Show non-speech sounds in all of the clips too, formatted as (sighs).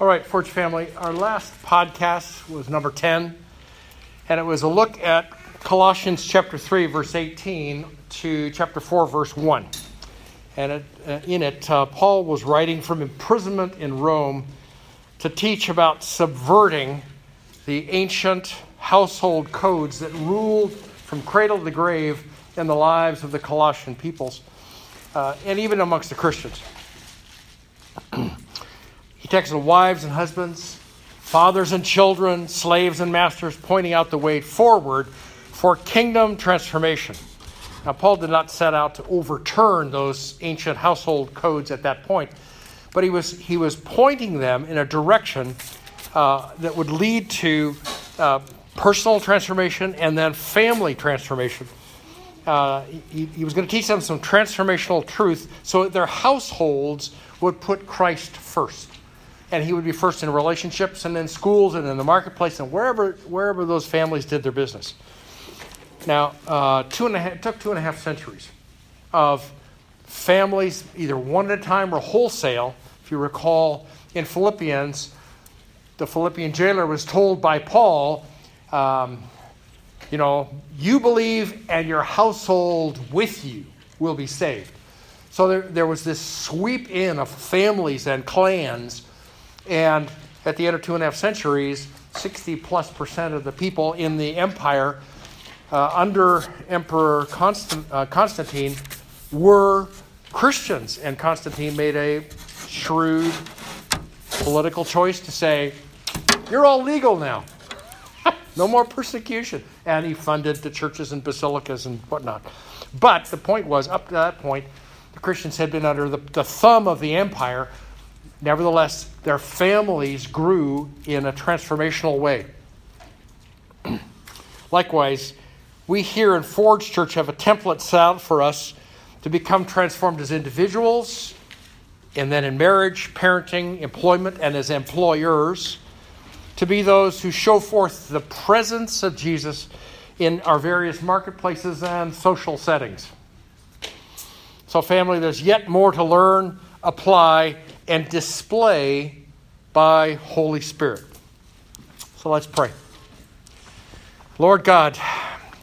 All right, Forge family, our last podcast was number 10, and it was a look at Colossians chapter 3, verse 18 to chapter 4, verse 1. And it, uh, in it, uh, Paul was writing from imprisonment in Rome to teach about subverting the ancient household codes that ruled from cradle to grave in the lives of the Colossian peoples, uh, and even amongst the Christians. He texted wives and husbands, fathers and children, slaves and masters, pointing out the way forward for kingdom transformation. Now, Paul did not set out to overturn those ancient household codes at that point, but he was, he was pointing them in a direction uh, that would lead to uh, personal transformation and then family transformation. Uh, he, he, was going to teach them some transformational truth so that their households would put Christ first. And he would be first in relationships and then schools and then the marketplace and wherever, wherever those families did their business. Now, uh, two and a half, it took two and a half centuries of families, either one at a time or wholesale. If you recall, in Philippians, the Philippian jailer was told by Paul, um, you know, you believe and your household with you will be saved. So there, there was this sweep in of families and clans. And at the end of two and a half centuries, 60 plus percent of the people in the empire uh, under Emperor Constant, uh, Constantine were Christians. And Constantine made a shrewd political choice to say, You're all legal now. (laughs) no more persecution. And he funded the churches and basilicas and whatnot. But the point was, up to that point, the Christians had been under the, the thumb of the empire. Nevertheless, their families grew in a transformational way. (clears throat) Likewise, we here in Forge Church have a template out for us to become transformed as individuals, and then in marriage, parenting, employment, and as employers, to be those who show forth the presence of Jesus in our various marketplaces and social settings. So, family, there's yet more to learn, apply, and display by Holy Spirit. So let's pray. Lord God,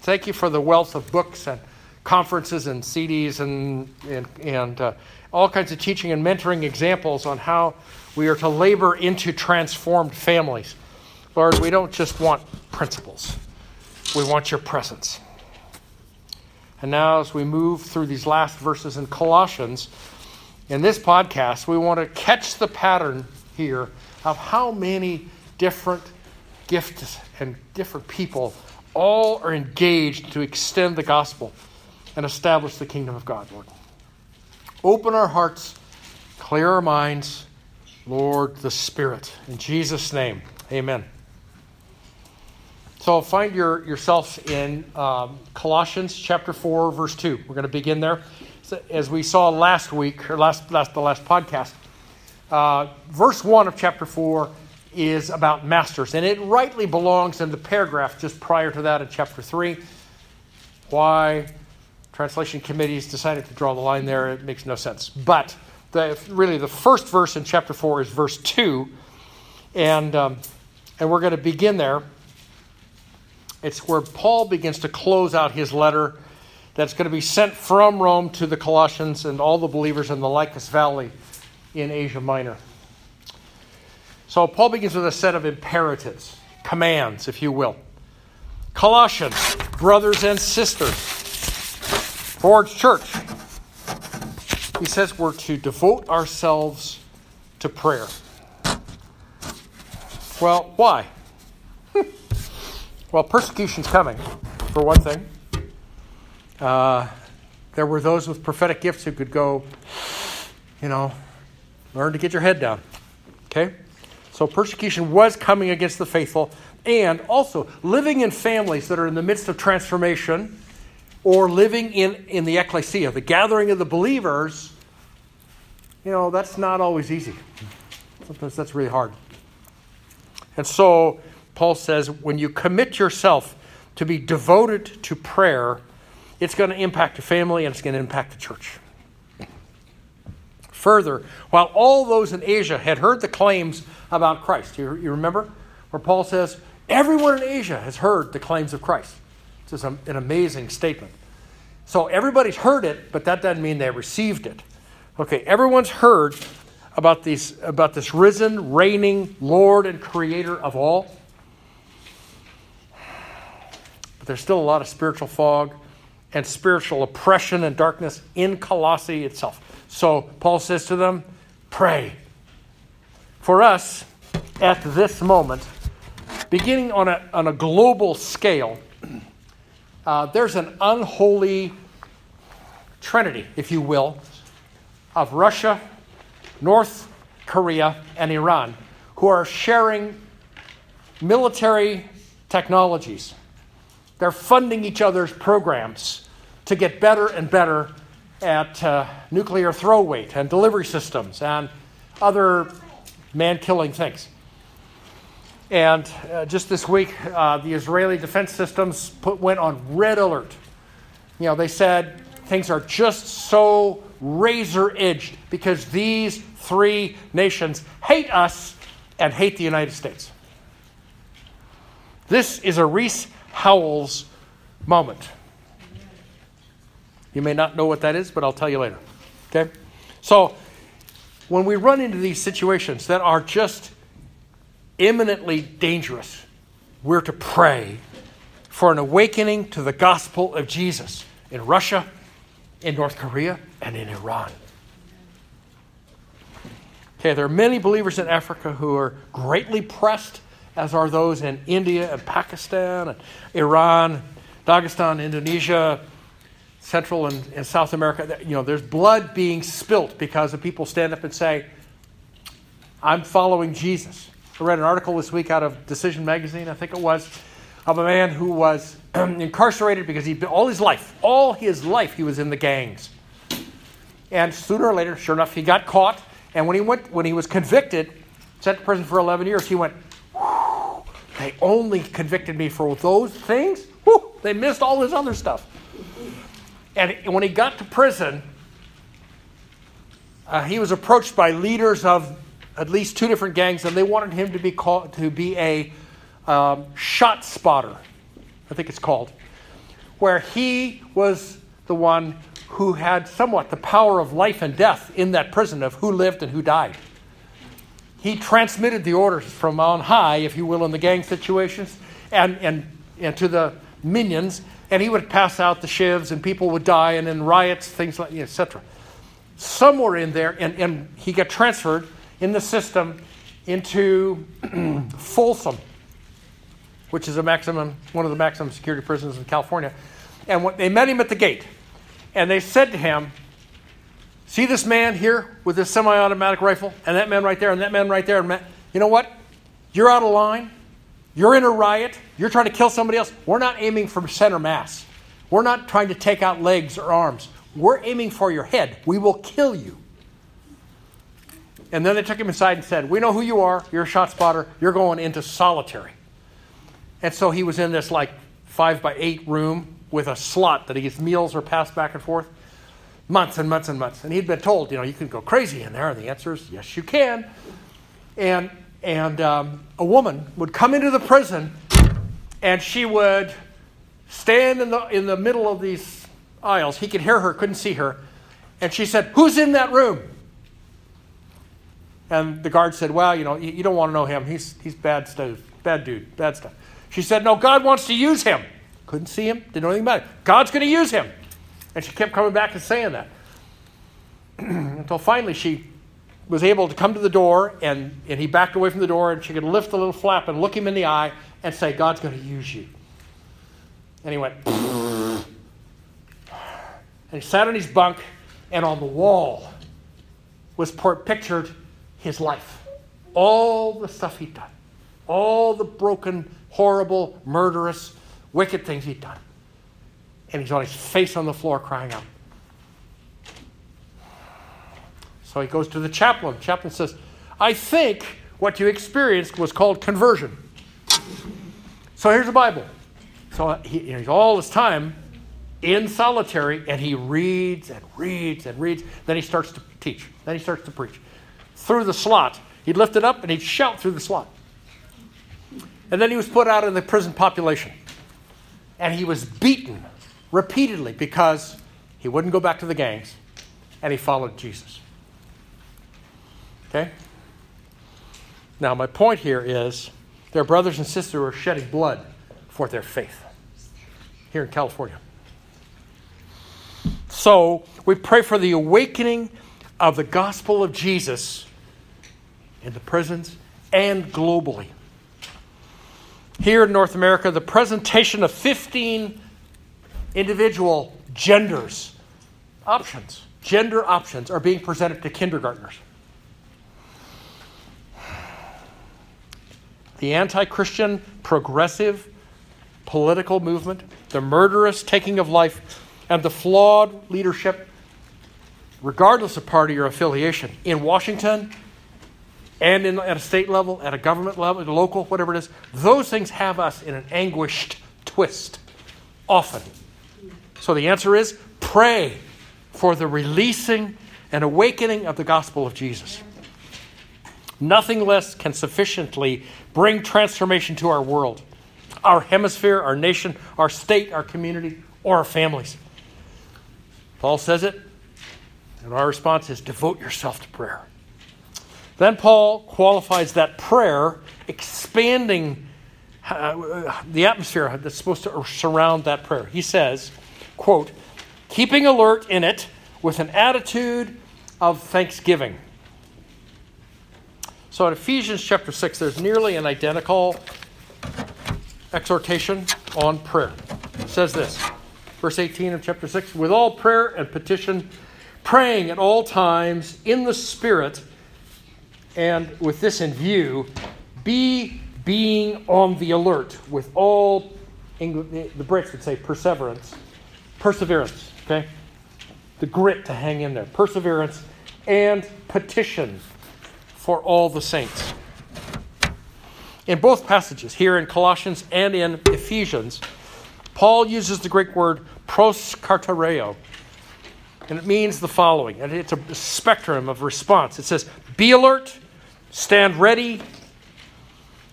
Thank you for the wealth of books and conferences and CDs and, and, and uh, all kinds of teaching and mentoring examples on how we are to labor into transformed families. Lord, we don't just want principles, we want your presence. And now, as we move through these last verses in Colossians, in this podcast, we want to catch the pattern here of how many different gifts and different people all are engaged to extend the gospel and establish the kingdom of God, Lord. Open our hearts, clear our minds, Lord, the Spirit. In Jesus' name, amen. So find your, yourself in um, Colossians chapter 4, verse 2. We're going to begin there. As we saw last week, or last, last the last podcast, uh, verse 1 of chapter 4 is about masters, and it rightly belongs in the paragraph just prior to that in chapter 3. Why translation committees decided to draw the line there, it makes no sense. But the, really, the first verse in chapter 4 is verse 2, and, um, and we're going to begin there. It's where Paul begins to close out his letter that's going to be sent from Rome to the Colossians and all the believers in the Lycus Valley in Asia Minor. So Paul begins with a set of imperatives, commands, if you will. Colossians, brothers and sisters, Forge Church. He says we're to devote ourselves to prayer. Well, why? (laughs) well, persecution's coming, for one thing. Uh, there were those with prophetic gifts who could go, you know, learn to get your head down. Okay? So persecution was coming against the faithful, and also living in families that are in the midst of transformation or living in, in the ecclesia, the gathering of the believers, you know, that's not always easy. Sometimes that's really hard. And so Paul says when you commit yourself to be devoted to prayer, it's going to impact your family and it's going to impact the church. further, while all those in Asia had heard the claims about Christ. You, you remember where Paul says, Everyone in Asia has heard the claims of Christ. It's an amazing statement. So everybody's heard it, but that doesn't mean they received it. Okay, everyone's heard about, these, about this risen, reigning Lord and Creator of all. But there's still a lot of spiritual fog and spiritual oppression and darkness in Colossae itself. So Paul says to them, Pray. For us, at this moment, beginning on a, on a global scale, uh, there's an unholy trinity, if you will, of Russia, North Korea, and Iran, who are sharing military technologies. They're funding each other's programs to get better and better at uh, nuclear throw weight and delivery systems and other man killing things. And uh, just this week, uh, the Israeli defense systems put, went on red alert. You know, they said things are just so razor edged because these three nations hate us and hate the United States. This is a Rees Howells moment. You may not know what that is, but I'll tell you later. Okay? So, when we run into these situations that are just imminently dangerous, we're to pray for an awakening to the gospel of Jesus in Russia, in North Korea, and in Iran. Okay, there are many believers in Africa who are greatly pressed, as are those in India and Pakistan and Iran, Dagestan, Indonesia, Central and, and South America. You know, there's blood being spilt because of people stand up and say, I'm following Jesus. I read an article this week out of Decision Magazine, I think it was, of a man who was (clears throat) incarcerated because he all his life, all his life, he was in the gangs. And sooner or later, sure enough, he got caught. And when he went, when he was convicted, sent to prison for 11 years, he went, "They only convicted me for those things. Whew, they missed all this other stuff." And when he got to prison, uh, he was approached by leaders of at least two different gangs, and they wanted him to be called to be a um, shot spotter. I think it's called, where he was the one who had somewhat the power of life and death in that prison of who lived and who died. He transmitted the orders from on high, if you will, in the gang situations, and, and, and to the minions, and he would pass out the shivs, and people would die, and in riots, things like etc. Somewhere in there, and, and he got transferred in the system into (clears throat) Folsom, which is a maximum, one of the maximum security prisons in California. And they met him at the gate, and they said to him, See this man here with this semi automatic rifle, and that man right there, and that man right there. And you know what? You're out of line. You're in a riot. You're trying to kill somebody else. We're not aiming for center mass. We're not trying to take out legs or arms. We're aiming for your head. We will kill you. And then they took him aside and said, We know who you are. You're a shot spotter. You're going into solitary. And so he was in this like five by eight room with a slot that his meals are passed back and forth. Months and months and months. And he'd been told, you know, you can go crazy in there. And the answer is, yes, you can. And, and um, a woman would come into the prison and she would stand in the, in the middle of these aisles. He could hear her, couldn't see her. And she said, Who's in that room? And the guard said, Well, you know, you, don't want to know him. He's, he's bad stuff, bad dude, bad stuff. She said, No, God wants to use him. Couldn't see him, didn't know anything about it. God's going to use him. And she kept coming back and saying that. (clears throat) Until finally she was able to come to the door and, and he backed away from the door and she could lift the little flap and look him in the eye and say, God's going to use you. And he went, and he sat on his bunk and on the wall was pictured his life. All the stuff he'd done, all the broken, horrible, murderous, wicked things he'd done. And he's on his face on the floor crying out. So he goes to the chaplain. The chaplain says, I think what you experienced was called conversion. So here's the Bible. So he, you know, all this time in solitary and he reads and reads and reads. Then he starts to teach. Then he starts to preach. Through the slot, he'd lift it up and he'd shout through the slot. And then he was put out in the prison population. And he was beaten repeatedly because he wouldn't go back to the gangs and he followed Jesus. Okay? Now, my point here is there are brothers and sisters who are shedding blood for their faith here in California. So, we pray for the awakening of the gospel of Jesus in the prisons and globally. Here in North America, the presentation of 15 individual genders, options, gender options, are being presented to kindergartners. The anti Christian progressive political movement, the murderous taking of life, and the flawed leadership, regardless of party or affiliation, in Washington and in, at a state level, at a government level, local, whatever it is, those things have us in an anguished twist often. So the answer is pray for the releasing and awakening of the gospel of Jesus. Nothing less can sufficiently bring transformation to our world, our hemisphere, our nation, our state, our community, or our families. Paul says it, and our response is devote yourself to prayer. Then Paul qualifies that prayer, expanding uh, the atmosphere that's supposed to surround that prayer. He says, quote, keeping alert in it with an attitude of thanksgiving. So in Ephesians chapter 6, there's nearly an identical exhortation on prayer. It says this, verse 18 of chapter 6 with all prayer and petition, praying at all times in the Spirit and with this in view, be being on the alert with all, the Brits would say perseverance, perseverance, okay? The grit to hang in there, perseverance and petition for all the saints. In both passages, here in Colossians and in Ephesians, Paul uses the Greek word proskartereo, and it means the following. And it's a spectrum of response. It says, Be alert, Stand ready.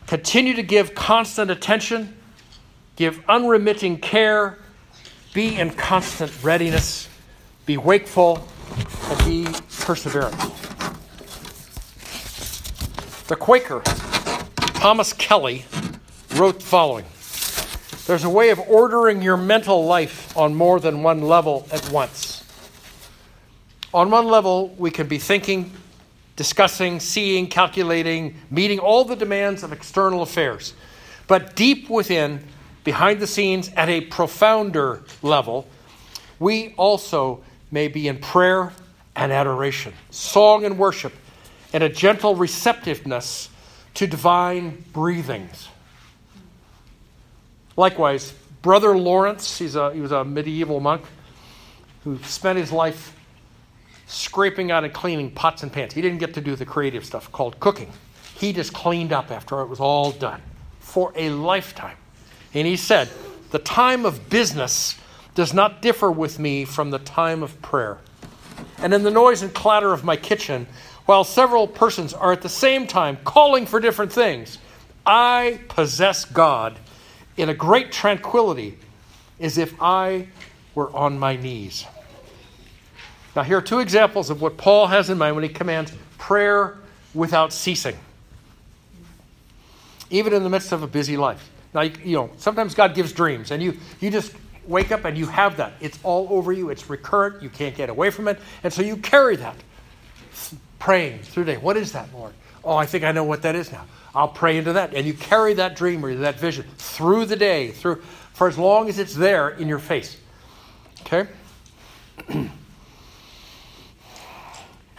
Continue to give constant attention. Give unremitting care. Be in constant readiness. Be wakeful and be perseverant. The Quaker, Thomas Kelly, wrote the following There's a way of ordering your mental life on more than one level at once. On one level, we can be thinking discussing, seeing, calculating, meeting all the demands of external affairs. But deep within, behind the scenes, at a profounder level, we also may be in prayer and adoration, song and worship, and a gentle receptiveness to divine breathings. Likewise, Brother Lawrence, he's a, he was a medieval monk who spent his life scraping out and cleaning pots and pans. He didn't get to do the creative stuff called cooking. He just cleaned up after it was all done for a lifetime. And he said, The time of business does not differ with me from the time of prayer. And in the noise and clatter of my kitchen, while several persons are at the same time calling for different things, I possess God in a great tranquility as if I were on my knees. Now, here are two examples of what Paul has in mind when he commands prayer without ceasing, even in the midst of a busy life. Now, you, you know, sometimes God gives dreams, and you, you just wake up and you have that. It's all over you, it's recurrent, you can't get away from it, and so you carry that praying through the day. What is that, Lord? Oh, I think I know what that is now. I'll pray into that. And you carry that dream or that vision through the day, through for as long as it's there in your face. Okay? (clears throat)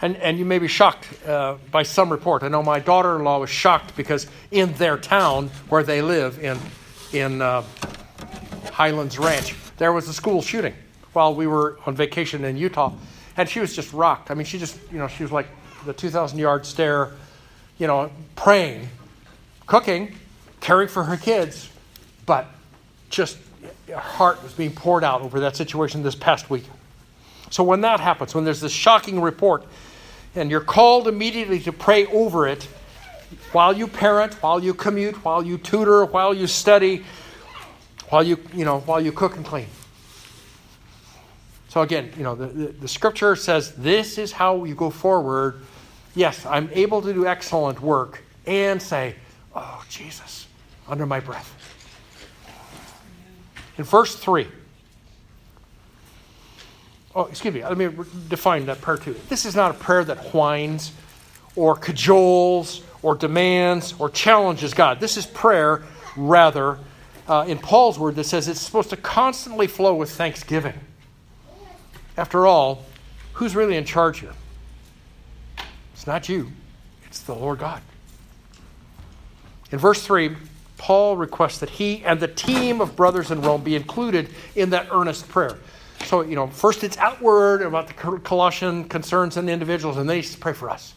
And, and you may be shocked uh, by some report. I know my daughter in law was shocked because in their town where they live, in, in uh, Highlands Ranch, there was a school shooting while we were on vacation in Utah. And she was just rocked. I mean, she just, you know, she was like the 2,000 yard stare, you know, praying, cooking, caring for her kids, but just her heart was being poured out over that situation this past week. So when that happens, when there's this shocking report, and you're called immediately to pray over it while you parent, while you commute, while you tutor, while you study, while you, you know, while you cook and clean. So again, you know, the, the, the scripture says this is how you go forward. Yes, I'm able to do excellent work and say, oh, Jesus, under my breath. In verse 3, oh, excuse me, let me define that prayer too. This is not a prayer that whines or cajoles or demands or challenges God. This is prayer, rather, uh, in Paul's word, that says it's supposed to constantly flow with thanksgiving. After all, who's really in charge here? It's not you, it's the Lord God. In verse 3, Paul requests that he and the team of brothers in Rome be included in that earnest prayer. So, you know, first it's outward about the Colossian concerns and individuals, and then he's to pray for us.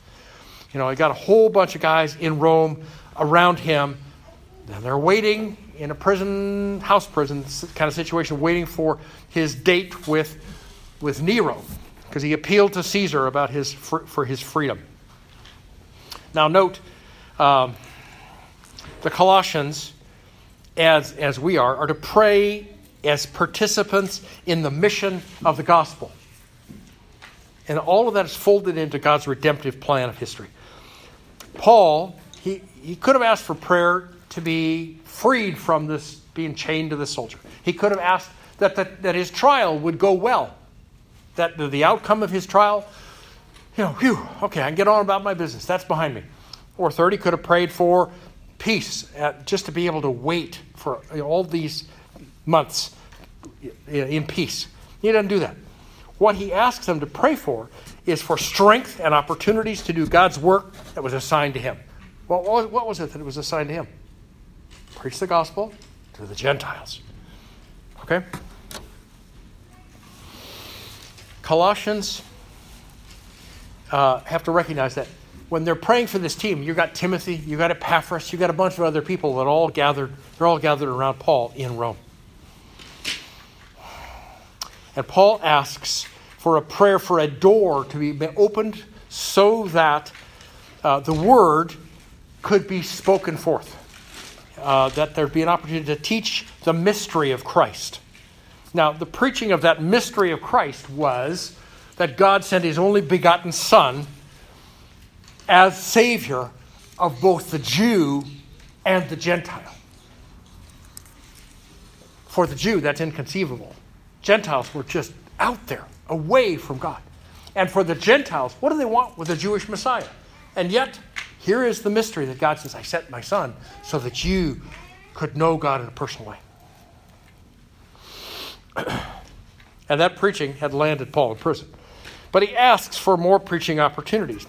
You know, he got a whole bunch of guys in Rome around him. And they're waiting in a prison, house prison kind of situation, waiting for his date with, with Nero, because he appealed to Caesar about his for his freedom. Now, note um, the Colossians, as as we are, are to pray as participants in the mission of the gospel. And all of that is folded into God's redemptive plan of history. Paul, he, he could have asked for prayer to be freed from this being chained to the soldier. He could have asked that, that, that his trial would go well, that the, the outcome of his trial, you know, whew, okay, I can get on about my business. That's behind me. Or 30 could have prayed for peace, uh, just to be able to wait for all these months in peace. He doesn't do that. What he asks them to pray for is for strength and opportunities to do God's work that was assigned to him. Well, what was it that was assigned to him? Preach the gospel to the Gentiles. Okay? Colossians uh, have to recognize that when they're praying for this team, you got Timothy, you got Epaphras, you got a bunch of other people that all gathered, they're all gathered around Paul in Rome. And Paul asks for a prayer for a door to be opened so that uh, the word could be spoken forth, uh, that there'd be an opportunity to teach the mystery of Christ. Now, the preaching of that mystery of Christ was that God sent his only begotten Son as Savior of both the Jew and the Gentile. For the Jew, that's inconceivable. Gentiles were just out there, away from God. And for the Gentiles, what do they want with a Jewish Messiah? And yet, here is the mystery that God says, I sent my son so that you could know God in a personal way. (clears throat) and that preaching had landed Paul in prison. But he asks for more preaching opportunities.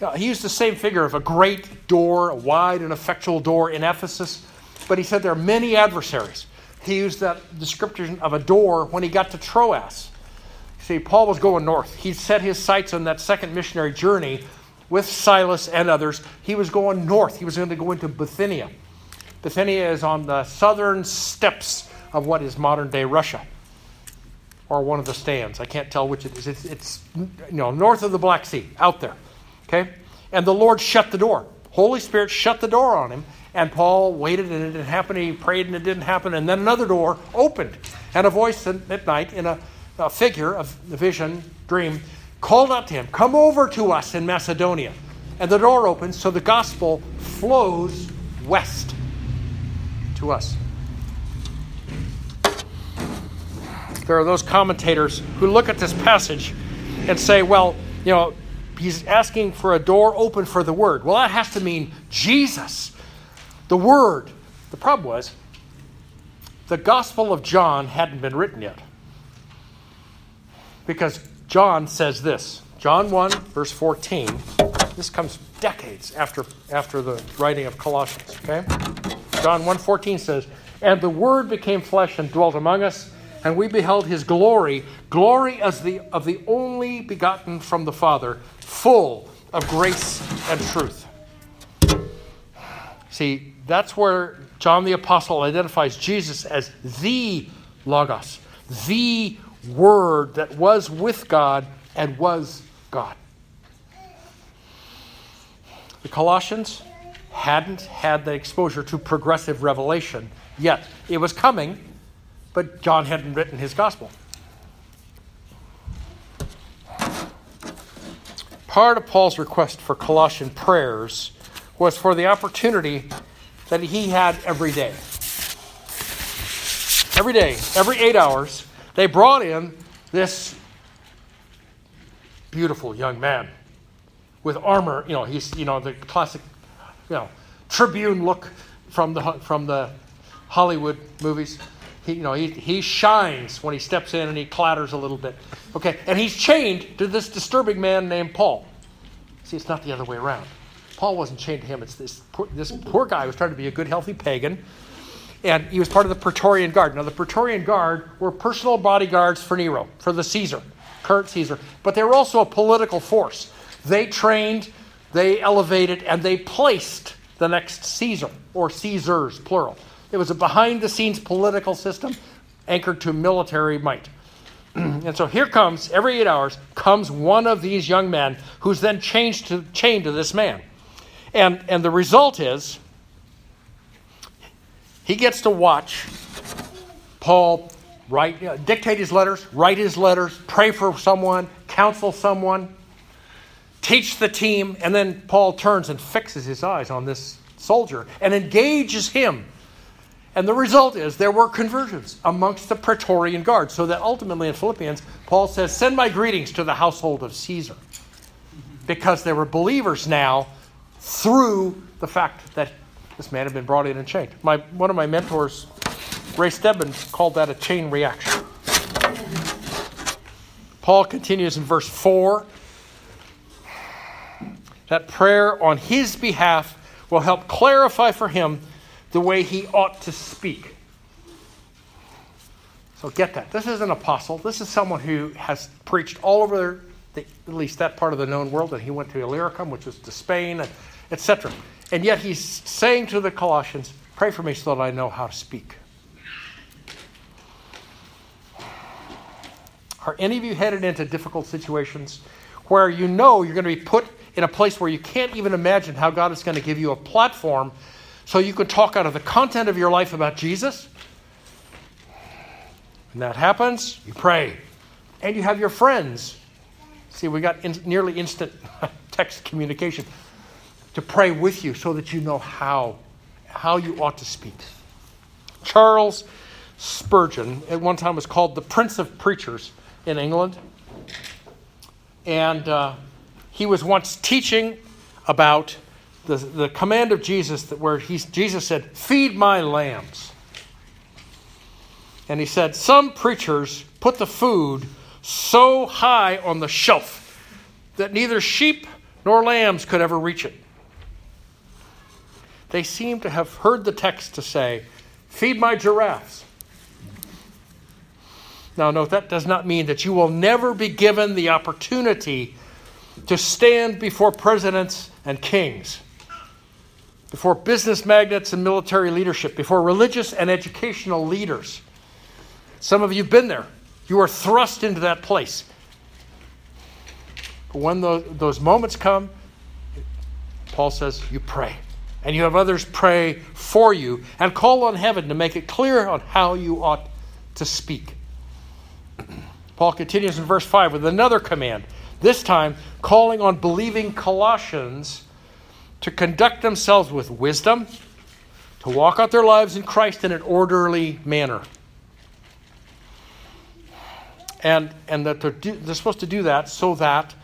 Uh, he used the same figure of a great door, a wide and effectual door in Ephesus, but he said there are many adversaries. He used that description of a door when he got to Troas. See, Paul was going north. He set his sights on that second missionary journey with Silas and others. He was going north. He was going to go into Bithynia. Bithynia is on the southern steppes of what is modern day Russia, or one of the stands. I can't tell which it is. It's, it's you know north of the Black Sea, out there. Okay, and the Lord shut the door. Holy Spirit shut the door on him, and Paul waited and it didn't happen. He prayed and it didn't happen. And then another door opened. And a voice at night in a, a figure of the vision, dream, called out to him, Come over to us in Macedonia. And the door opens, so the gospel flows west to us. There are those commentators who look at this passage and say, well, you know, he's asking for a door open for the word. Well, that has to mean Jesus the Word. The problem was the Gospel of John hadn't been written yet. Because John says this John 1, verse 14. This comes decades after, after the writing of Colossians. Okay? John 1:14 says, "And the Word became flesh and dwelt among us, and we beheld His glory, glory as the of the only begotten from the Father, full of grace and truth." See, that's where John the Apostle identifies Jesus as the Logos, the Word that was with God and was God. The Colossians hadn't had the exposure to progressive revelation yet. It was coming, but John hadn't written his gospel. Part of Paul's request for Colossian prayers was for the opportunity that he had every day. Every day, every eight hours, they brought in this beautiful young man with armor. You know, he's you know the classic, you know, Tribune look from the from the Hollywood movies. He, you know, he, he shines when he steps in and he clatters a little bit. Okay, and he's chained to this disturbing man named Paul. See, it's not the other way around. Paul wasn't chained to him. It's this poor, this poor guy was trying to be a good, healthy pagan, and he was part of the Praetorian Guard. Now, the Praetorian Guard were personal bodyguards for Nero, for the Caesar, current Caesar, but they were also a political force. They trained, they elevated, and they placed the next Caesar, or Caesars, plural. It was a behind the scenes political system anchored to military might. (clears throat) and so here comes, every eight hours, comes one of these young men who's then changed to, chained to this man. And, and the result is he gets to watch Paul write, uh, dictate his letters, write his letters, pray for someone, counsel someone, teach the team, and then Paul turns and fixes his eyes on this soldier and engages him. And the result is there were conversions amongst the Praetorian Guard. So that ultimately in Philippians, Paul says, Send my greetings to the household of Caesar. Because there were believers now through the fact that this man had been brought in and chained. My, one of my mentors, Ray Stebbins, called that a chain reaction. Paul continues in verse 4 that prayer on his behalf will help clarify for him the way he ought to speak. So get that. This is an apostle. This is someone who has preached all over the, at least that part of the known world, and he went to Illyricum, which was to Spain, etc. And yet he's saying to the Colossians, Pray for me so that I know how to speak. Are any of you headed into difficult situations where you know you're going to be put in a place where you can't even imagine how God is going to give you a platform so you can talk out of the content of your life about Jesus? When that happens, you pray. And you have your friends. See, we got in, nearly instant (laughs) text communication to pray with you so that you know how, how you ought to speak. Charles Spurgeon, at one time, was called the Prince of Preachers in England. And uh, he was once teaching about the, the command of Jesus that where Jesus said, Feed my lambs. And he said, Some preachers put the food so high on the shelf that neither sheep nor lambs could ever reach it they seem to have heard the text to say, Feed my giraffes. Now, note that does not mean that you will never be given the opportunity to stand before presidents and kings, before business magnates and military leadership, before religious and educational leaders. Some of you have been there. You are thrust into that place. When those, those moments come, Paul says, you pray and you have others pray for you, and call on heaven to make it clear on how you ought to speak. (clears throat) Paul continues in verse 5 with another command, this time calling on believing Colossians to conduct themselves with wisdom, to walk out their lives in Christ in an orderly manner. And, and that they're, do, they're supposed to do that so that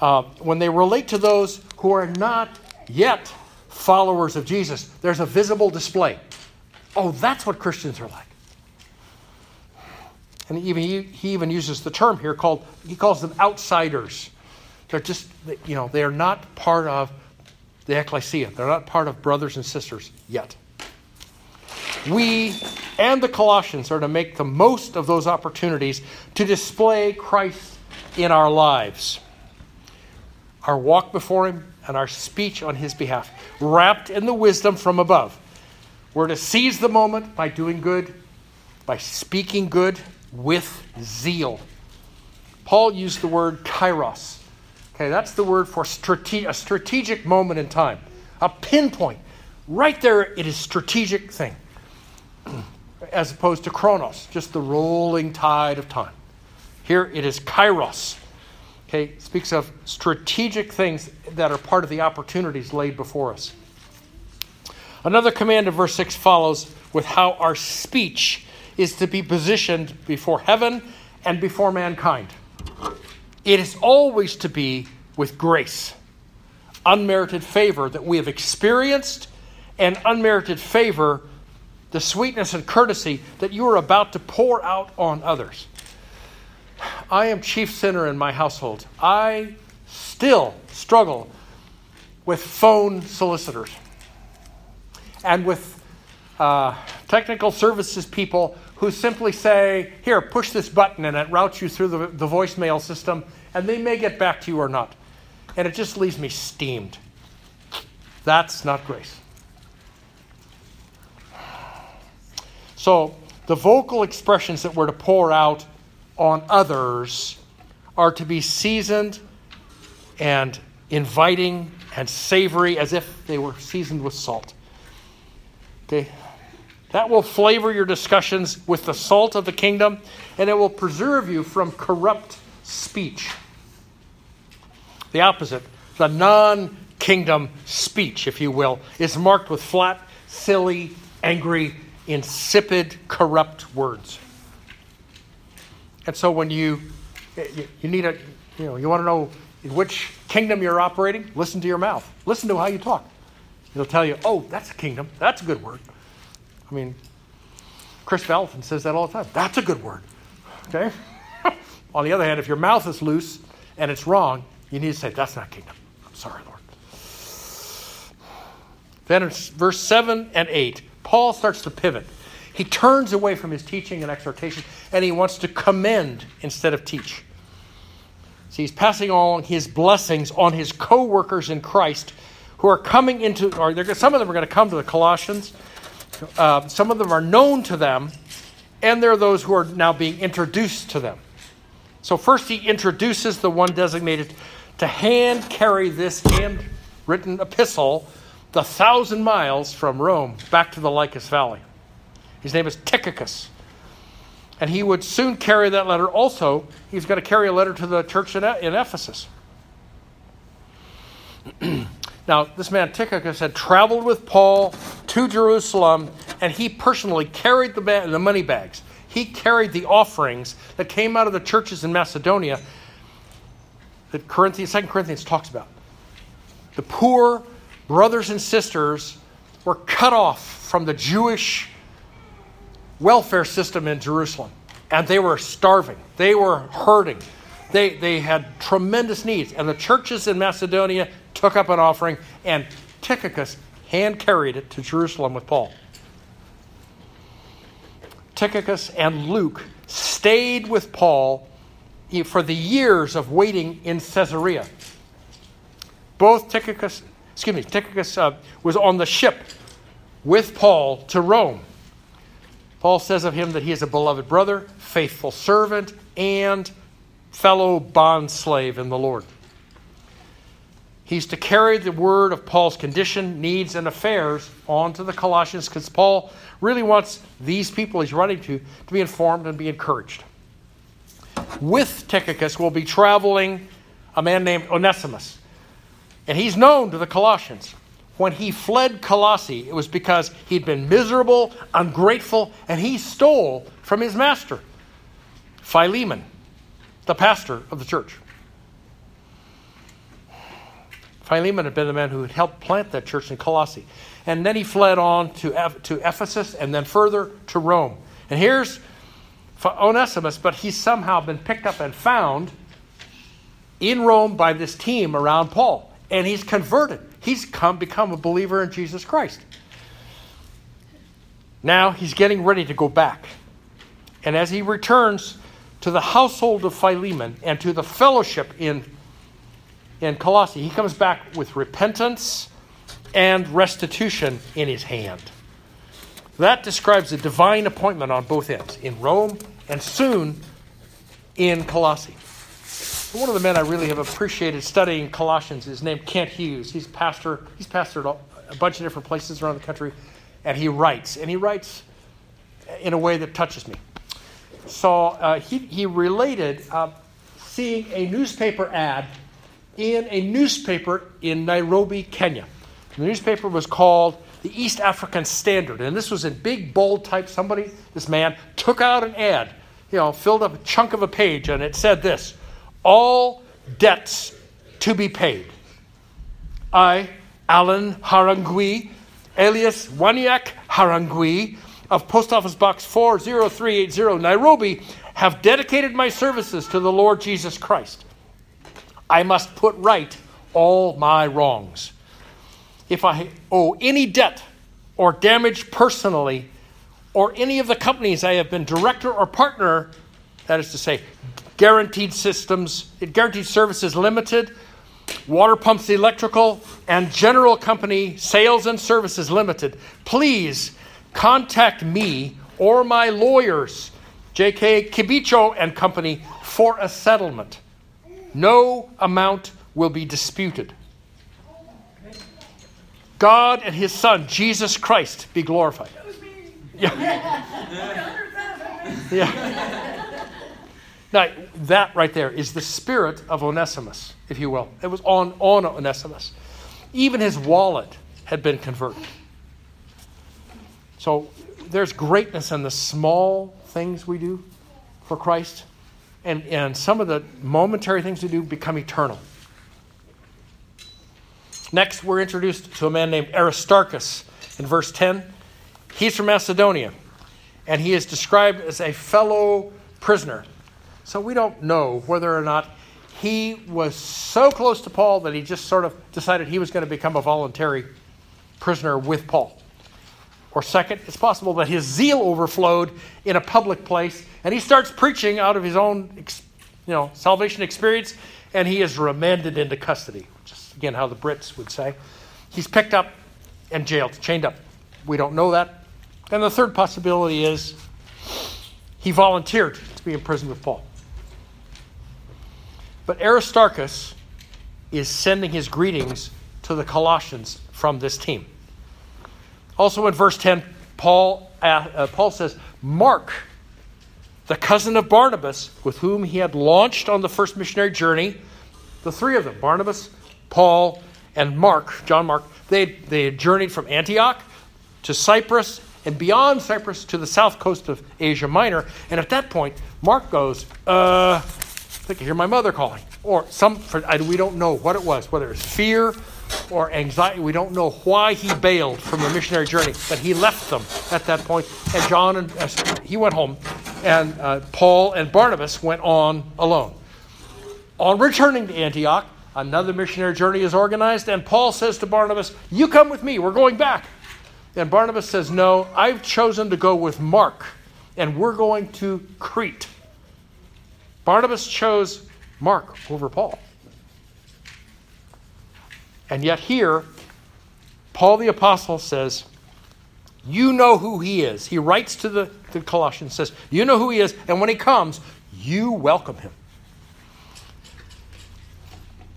uh, when they relate to those who are not yet followers of Jesus, there's a visible display. Oh, that's what Christians are like. And even he, he even uses the term here called he calls them outsiders. They're just you know they are not part of the ecclesia. They're not part of brothers and sisters yet. We and the Colossians are to make the most of those opportunities to display Christ in our lives. Our walk before Him and our speech on his behalf, wrapped in the wisdom from above. We're to seize the moment by doing good, by speaking good with zeal. Paul used the word kairos. Okay, that's the word for strate- a strategic moment in time, a pinpoint. Right there, it is strategic thing, as opposed to chronos, just the rolling tide of time. Here it is kairos. Okay, speaks of strategic things that are part of the opportunities laid before us. Another command of verse 6 follows with how our speech is to be positioned before heaven and before mankind. It is always to be with grace, unmerited favor that we have experienced, and unmerited favor, the sweetness and courtesy that you are about to pour out on others. I am chief sinner in my household. I still struggle with phone solicitors and with uh, technical services people who simply say, Here, push this button, and it routes you through the, the voicemail system, and they may get back to you or not. And it just leaves me steamed. That's not grace. So, the vocal expressions that we're to pour out on others are to be seasoned and inviting and savory as if they were seasoned with salt. Okay? That will flavor your discussions with the salt of the kingdom, and it will preserve you from corrupt speech. The opposite, the non kingdom speech, if you will, is marked with flat, silly, angry, insipid, corrupt words. And so when you, eh, you need a, you know, you want to know in which kingdom you're operating, listen to your mouth. Listen to how you talk. It'll tell you, oh, that's a kingdom. That's a good word. I mean, Chris Valentin says that all the time. That's a good word. Okay? (laughs) On the other hand, if your mouth is loose and it's wrong, you need to say, that's not kingdom. I'm sorry, Lord. Then in verse 7 and 8, Paul starts to pivot. He turns away from his teaching and exhortation and he wants to commend instead of teach. See, he's passing along his blessings on his co workers in Christ who are coming into, or some of them are going to come to the Colossians. Uh, some of them are known to them, and there are those who are now being introduced to them. So, first, he introduces the one designated to hand carry this handwritten epistle the thousand miles from Rome back to the Lycus Valley. His name is Tychicus. And he would soon carry that letter also. He's going to carry a letter to the church in, in Ephesus. (clears throat) now, this man Tychicus had traveled with Paul to Jerusalem, and he personally carried the, ba- the money bags. He carried the offerings that came out of the churches in Macedonia that Corinthians, 2 Corinthians talks about. The poor brothers and sisters were cut off from the Jewish welfare system in Jerusalem. And they were starving, they were hurting, they, they had tremendous needs. And the churches in Macedonia took up an offering, and Tychicus hand carried it to Jerusalem with Paul. Tychicus and Luke stayed with Paul for the years of waiting in Caesarea. Both Tychicus, excuse me, Tychicus uh, was on the ship with Paul to Rome. Paul says of him that he is a beloved brother, faithful servant, and fellow bond slave in the Lord. He's to carry the word of Paul's condition, needs, and affairs on to the Colossians because Paul really wants these people he's writing to to be informed and be encouraged. With Tychicus will be traveling a man named Onesimus, and he's known to the Colossians when he fled Colossae, it was because he'd been miserable, ungrateful, and he stole from his master, Philemon, the pastor of the church. Philemon had been the man who had helped plant that church in Colossae. And then he fled on to, to Ephesus and then further to Rome. And here's Onesimus, but he's somehow been picked up and found in Rome by this team around Paul. And he's converted. He's come become a believer in Jesus Christ. Now he's getting ready to go back. And as he returns to the household of Philemon and to the fellowship in in Colossae. He comes back with repentance and restitution in his hand. That describes a divine appointment on both ends, in Rome and soon in Colossae. One of the men I really have appreciated studying Colossians is named Kent Hughes. He's pastor. He's pastored a bunch of different places around the country, and he writes, and he writes in a way that touches me. So uh, he, he related uh, seeing a newspaper ad in a newspaper in Nairobi, Kenya. The newspaper was called the East African Standard, and this was in big, bold type. Somebody, this man, took out an ad, you know, filled up a chunk of a page, and it said this All debts to be paid. I, Alan Harangui, alias Waniak Harangui, of Post Office Box 40380, Nairobi, have dedicated my services to the Lord Jesus Christ. I must put right all my wrongs. If I owe any debt or damage personally, or any of the companies I have been director or partner, that is to say, Guaranteed Systems, Guaranteed Services Limited, Water Pumps Electrical, and General Company Sales and Services Limited, please contact me or my lawyers, JK Kibicho and Company, for a settlement. No amount will be disputed. God and His Son, Jesus Christ, be glorified. Yeah. (laughs) yeah. (laughs) Now, that right there is the spirit of Onesimus, if you will. It was on, on Onesimus. Even his wallet had been converted. So there's greatness in the small things we do for Christ, and, and some of the momentary things we do become eternal. Next, we're introduced to a man named Aristarchus in verse 10. He's from Macedonia, and he is described as a fellow prisoner. So we don't know whether or not he was so close to Paul that he just sort of decided he was going to become a voluntary prisoner with Paul. Or second, it's possible that his zeal overflowed in a public place and he starts preaching out of his own you know, salvation experience and he is remanded into custody, which is again how the Brits would say. He's picked up and jailed, chained up. We don't know that. And the third possibility is he volunteered to be imprisoned with Paul. But Aristarchus is sending his greetings to the Colossians from this team. Also in verse 10, Paul, uh, uh, Paul says, Mark, the cousin of Barnabas, with whom he had launched on the first missionary journey, the three of them, Barnabas, Paul, and Mark, John Mark, they, they had journeyed from Antioch to Cyprus and beyond Cyprus to the south coast of Asia Minor. And at that point, Mark goes, uh, I think I hear my mother calling. Or some, we don't know what it was, whether it's fear or anxiety. We don't know why he bailed from the missionary journey, but he left them at that point. And John and uh, he went home, and uh, Paul and Barnabas went on alone. On returning to Antioch, another missionary journey is organized, and Paul says to Barnabas, "You come with me. We're going back." And Barnabas says, "No, I've chosen to go with Mark, and we're going to Crete." Barnabas chose Mark over Paul. And yet, here, Paul the Apostle says, You know who he is. He writes to the, the Colossians, says, You know who he is, and when he comes, you welcome him.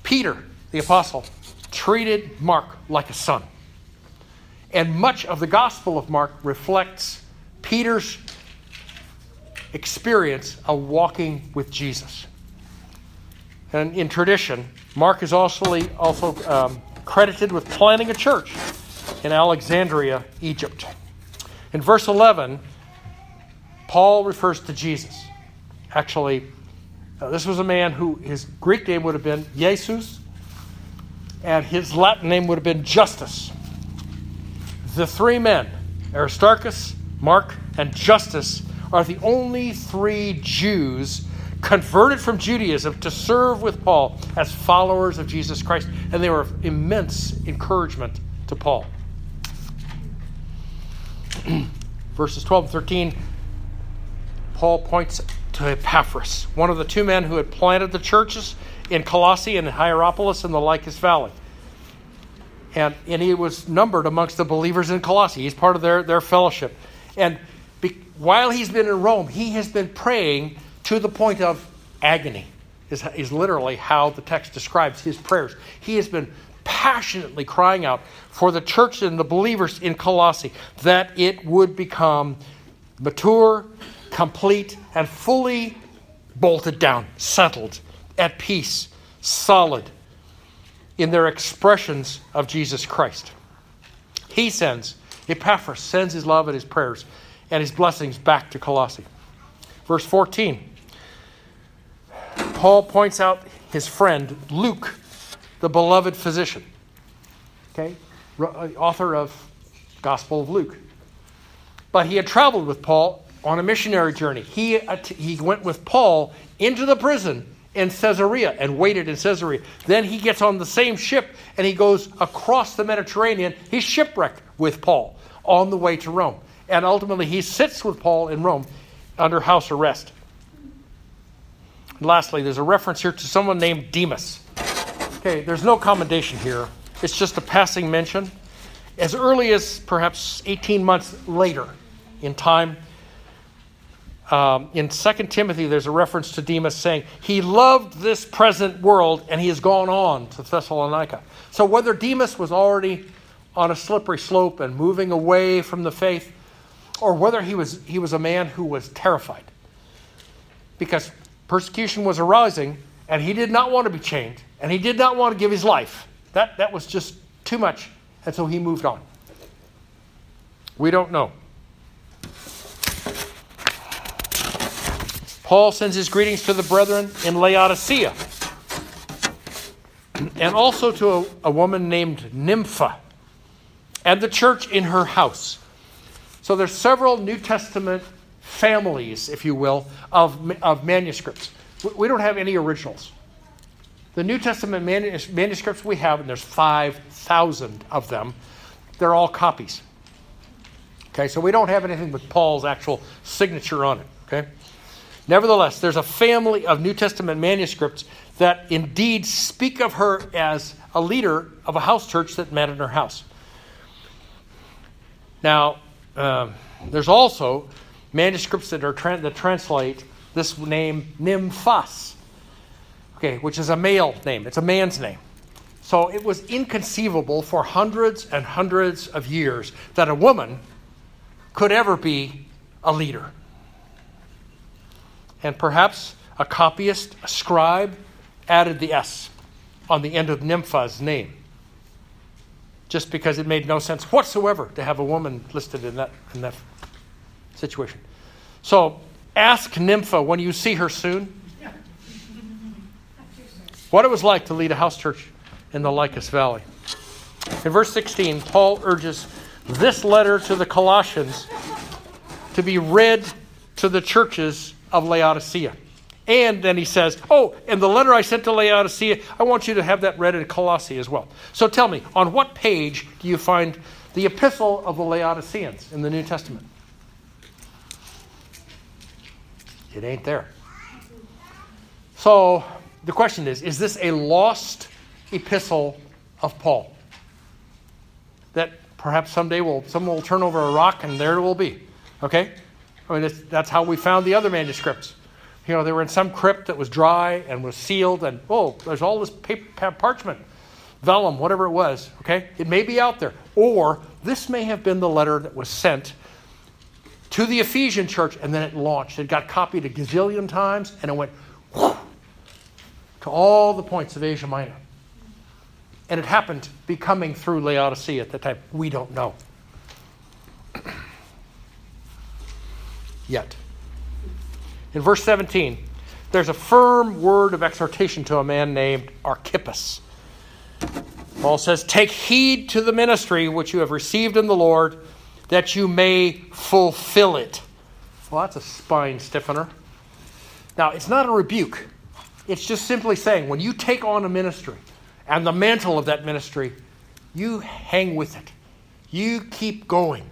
Peter the Apostle treated Mark like a son. And much of the Gospel of Mark reflects Peter's experience of walking with Jesus. And in tradition, Mark is also, also um, credited with planting a church in Alexandria, Egypt. In verse 11, Paul refers to Jesus. Actually, uh, this was a man who his Greek name would have been Jesus, and his Latin name would have been Justus. The three men, Aristarchus, Mark, and Justus, are the only three Jews converted from Judaism to serve with Paul as followers of Jesus Christ. And they were of immense encouragement to Paul. (clears throat) Verses 12 and 13, Paul points to Epaphras, one of the two men who had planted the churches in Colossae and Hierapolis in the Lycus Valley. And, and he was numbered amongst the believers in Colossae. He's part of their, their fellowship. And while he's been in Rome, he has been praying to the point of agony, is, is literally how the text describes his prayers. He has been passionately crying out for the church and the believers in Colossae that it would become mature, complete, and fully bolted down, settled, at peace, solid in their expressions of Jesus Christ. He sends, Epaphras sends his love and his prayers and his blessings back to Colossae. Verse 14, Paul points out his friend Luke, the beloved physician, okay, uh, author of Gospel of Luke. But he had traveled with Paul on a missionary journey. He, he went with Paul into the prison in Caesarea and waited in Caesarea. Then he gets on the same ship and he goes across the Mediterranean. He's shipwrecked with Paul on the way to Rome. And ultimately, he sits with Paul in Rome under house arrest. And lastly, there's a reference here to someone named Demas. Okay, there's no commendation here, it's just a passing mention. As early as perhaps 18 months later in time, um, in 2 Timothy, there's a reference to Demas saying, He loved this present world and he has gone on to Thessalonica. So whether Demas was already on a slippery slope and moving away from the faith, or whether he was, he was a man who was terrified because persecution was arising and he did not want to be chained and he did not want to give his life. That, that was just too much, and so he moved on. We don't know. Paul sends his greetings to the brethren in Laodicea and also to a, a, woman named Nympha and the church in her house. So there's several New Testament families, if you will, of, of manuscripts. We don't have any originals. The New Testament manuscripts we have, and there's 5,000 of them, they're all copies. Okay, so we don't have anything with Paul's actual signature on it. Okay? Nevertheless, there's a family of New Testament manuscripts that indeed speak of her as a leader of a house church that met in her house. Now, um, there's also manuscripts that are tra- that translate this name Nymphas, okay, which is a male name. It's a man's name. So it was inconceivable for hundreds and hundreds of years that a woman could ever be a leader and perhaps a copyist, a scribe, added the S on the end of Nympha's name. Just because it made no sense whatsoever to have a woman listed in that, in that situation. So ask Nympha when you see her soon what it was like to lead a house church in the Lycus Valley. In verse 16, Paul urges this letter to the Colossians to be read to the churches of Laodicea. And then he says, Oh, and the letter I sent to Laodicea, I want you to have that read in Colossae as well. So tell me, on what page do you find the epistle of the Laodiceans in the New Testament? It ain't there. So the question is is this a lost epistle of Paul? That perhaps someday will, someone will turn over a rock and there it will be. Okay? I mean, that's how we found the other manuscripts. You know, they were in some crypt that was dry and was sealed, and oh, there's all this paper, parchment, vellum, whatever it was. Okay, it may be out there, or this may have been the letter that was sent to the Ephesian church, and then it launched. It got copied a gazillion times, and it went whoosh, to all the points of Asia Minor. And it happened becoming through Laodicea at that time. We don't know. (clears throat) yet. In verse 17, there's a firm word of exhortation to a man named Archippus. Paul says, Take heed to the ministry which you have received in the Lord, that you may fulfill it. Well, that's a spine stiffener. Now, it's not a rebuke, it's just simply saying when you take on a ministry and the mantle of that ministry, you hang with it, you keep going,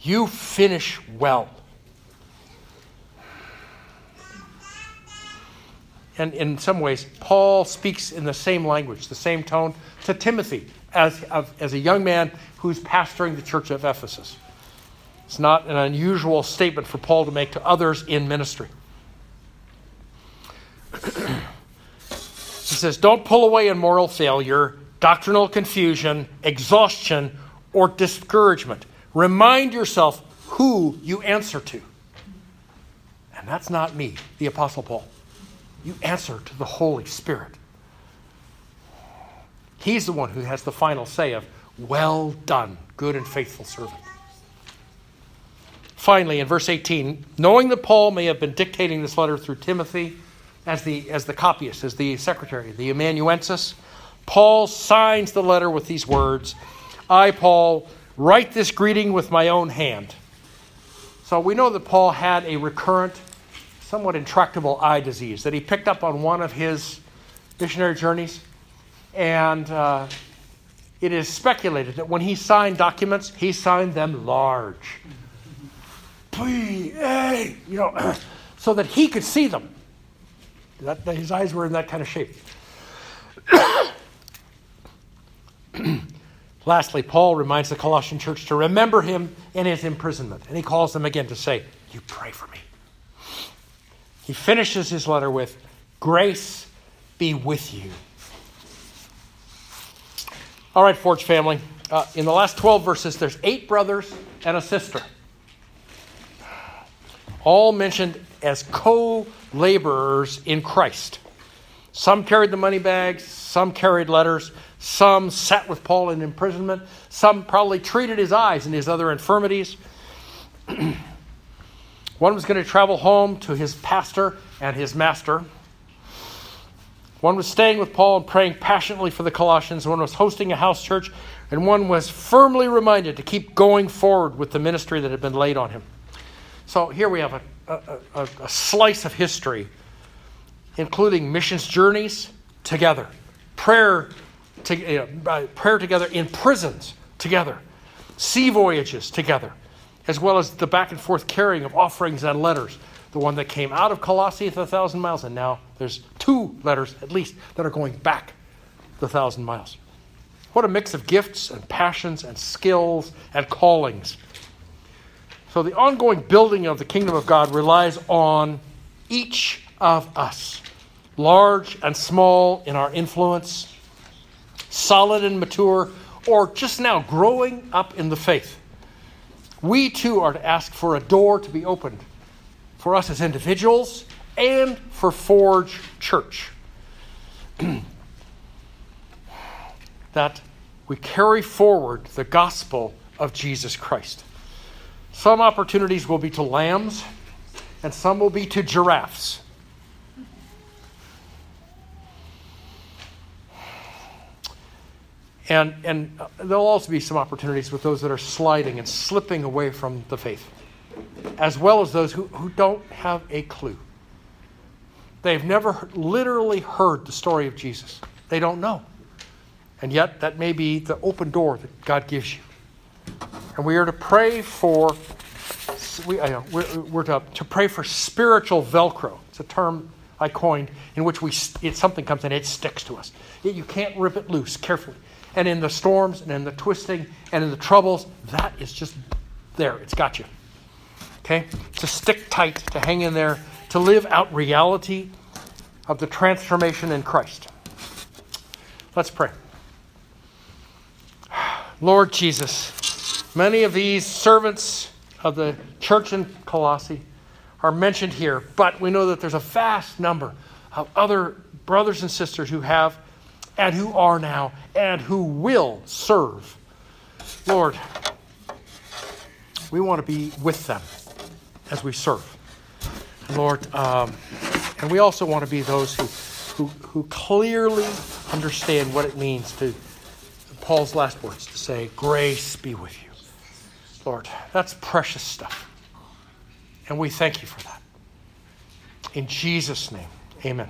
you finish well. And in some ways, Paul speaks in the same language, the same tone to Timothy as, as a young man who's pastoring the church of Ephesus. It's not an unusual statement for Paul to make to others in ministry. he says, Don't pull away in moral failure, doctrinal confusion, exhaustion, or discouragement. Remind yourself who you answer to. And that's not me, the Apostle Paul. You answer to the Holy Spirit. He's the one who has the final say of, Well done, good and faithful servant. Finally, in verse 18, knowing that Paul may have been dictating this letter through Timothy as the, as the copyist, as the secretary, the amanuensis, Paul signs the letter with these words I, Paul, write this greeting with my own hand. So we know that Paul had a recurrent somewhat intractable eye disease that he picked up on one of his missionary journeys. And uh, it is speculated that when he signed documents, he signed them large. P A, you know, (clears throat) so that he could see them. That, that his eyes were in that kind of shape. (clears throat) Lastly, Paul reminds the Colossian church to remember him in his imprisonment. And he calls them again to say, You pray for me. He finishes his letter with, Grace be with you. All right, Forge family. Uh, in the last 12 verses, there's eight brothers and a sister, all mentioned as co laborers in Christ. Some carried the money bags, some carried letters, some sat with Paul in imprisonment, some probably treated his eyes and his other infirmities. (clears throat) One was going to travel home to his pastor and his master. One was staying with Paul and praying passionately for the Colossians. One was hosting a house church. And one was firmly reminded to keep going forward with the ministry that had been laid on him. So here we have a, a, a, slice of history, including missions journeys together, prayer, to, prayer together in prisons together, sea voyages together as well as the back and forth carrying of offerings and letters. The one that came out of Colossae the thousand miles, and now there's two letters at least that are going back the thousand miles. What a mix of gifts and passions and skills and callings. So the ongoing building of the kingdom of God relies on each of us, large and small in our influence, solid and mature, or just now growing up in the faith we too are to ask for a door to be opened for us as individuals and for Forge Church. (clears throat) that we carry forward the gospel of Jesus Christ. Some opportunities will be to lambs, and some will be to giraffes. And, and there'll also be some opportunities with those that are sliding and slipping away from the faith, as well as those who, who don't have a clue. They've never literally heard the story of Jesus, they don't know. And yet, that may be the open door that God gives you. And we are to pray for, we, uh, we're, we're to, to pray for spiritual Velcro. It's a term I coined in which we, it, something comes in, it sticks to us. You can't rip it loose carefully and in the storms and in the twisting and in the troubles, that is just there. It's got you. Okay? To stick tight, to hang in there, to live out reality of the transformation in Christ. Let's pray. (sighs) Lord Jesus, many of these servants of the church in Colossae are mentioned here, but we know that there's a vast number of other brothers and sisters who have and who are now and who will serve. Lord, we want to be with them as we serve. Lord, um, and we also want to be those who, who, who clearly understand what it means to Paul's last words to say, Grace be with you. Lord, that's precious stuff. And we thank you for that. In Jesus' name, amen.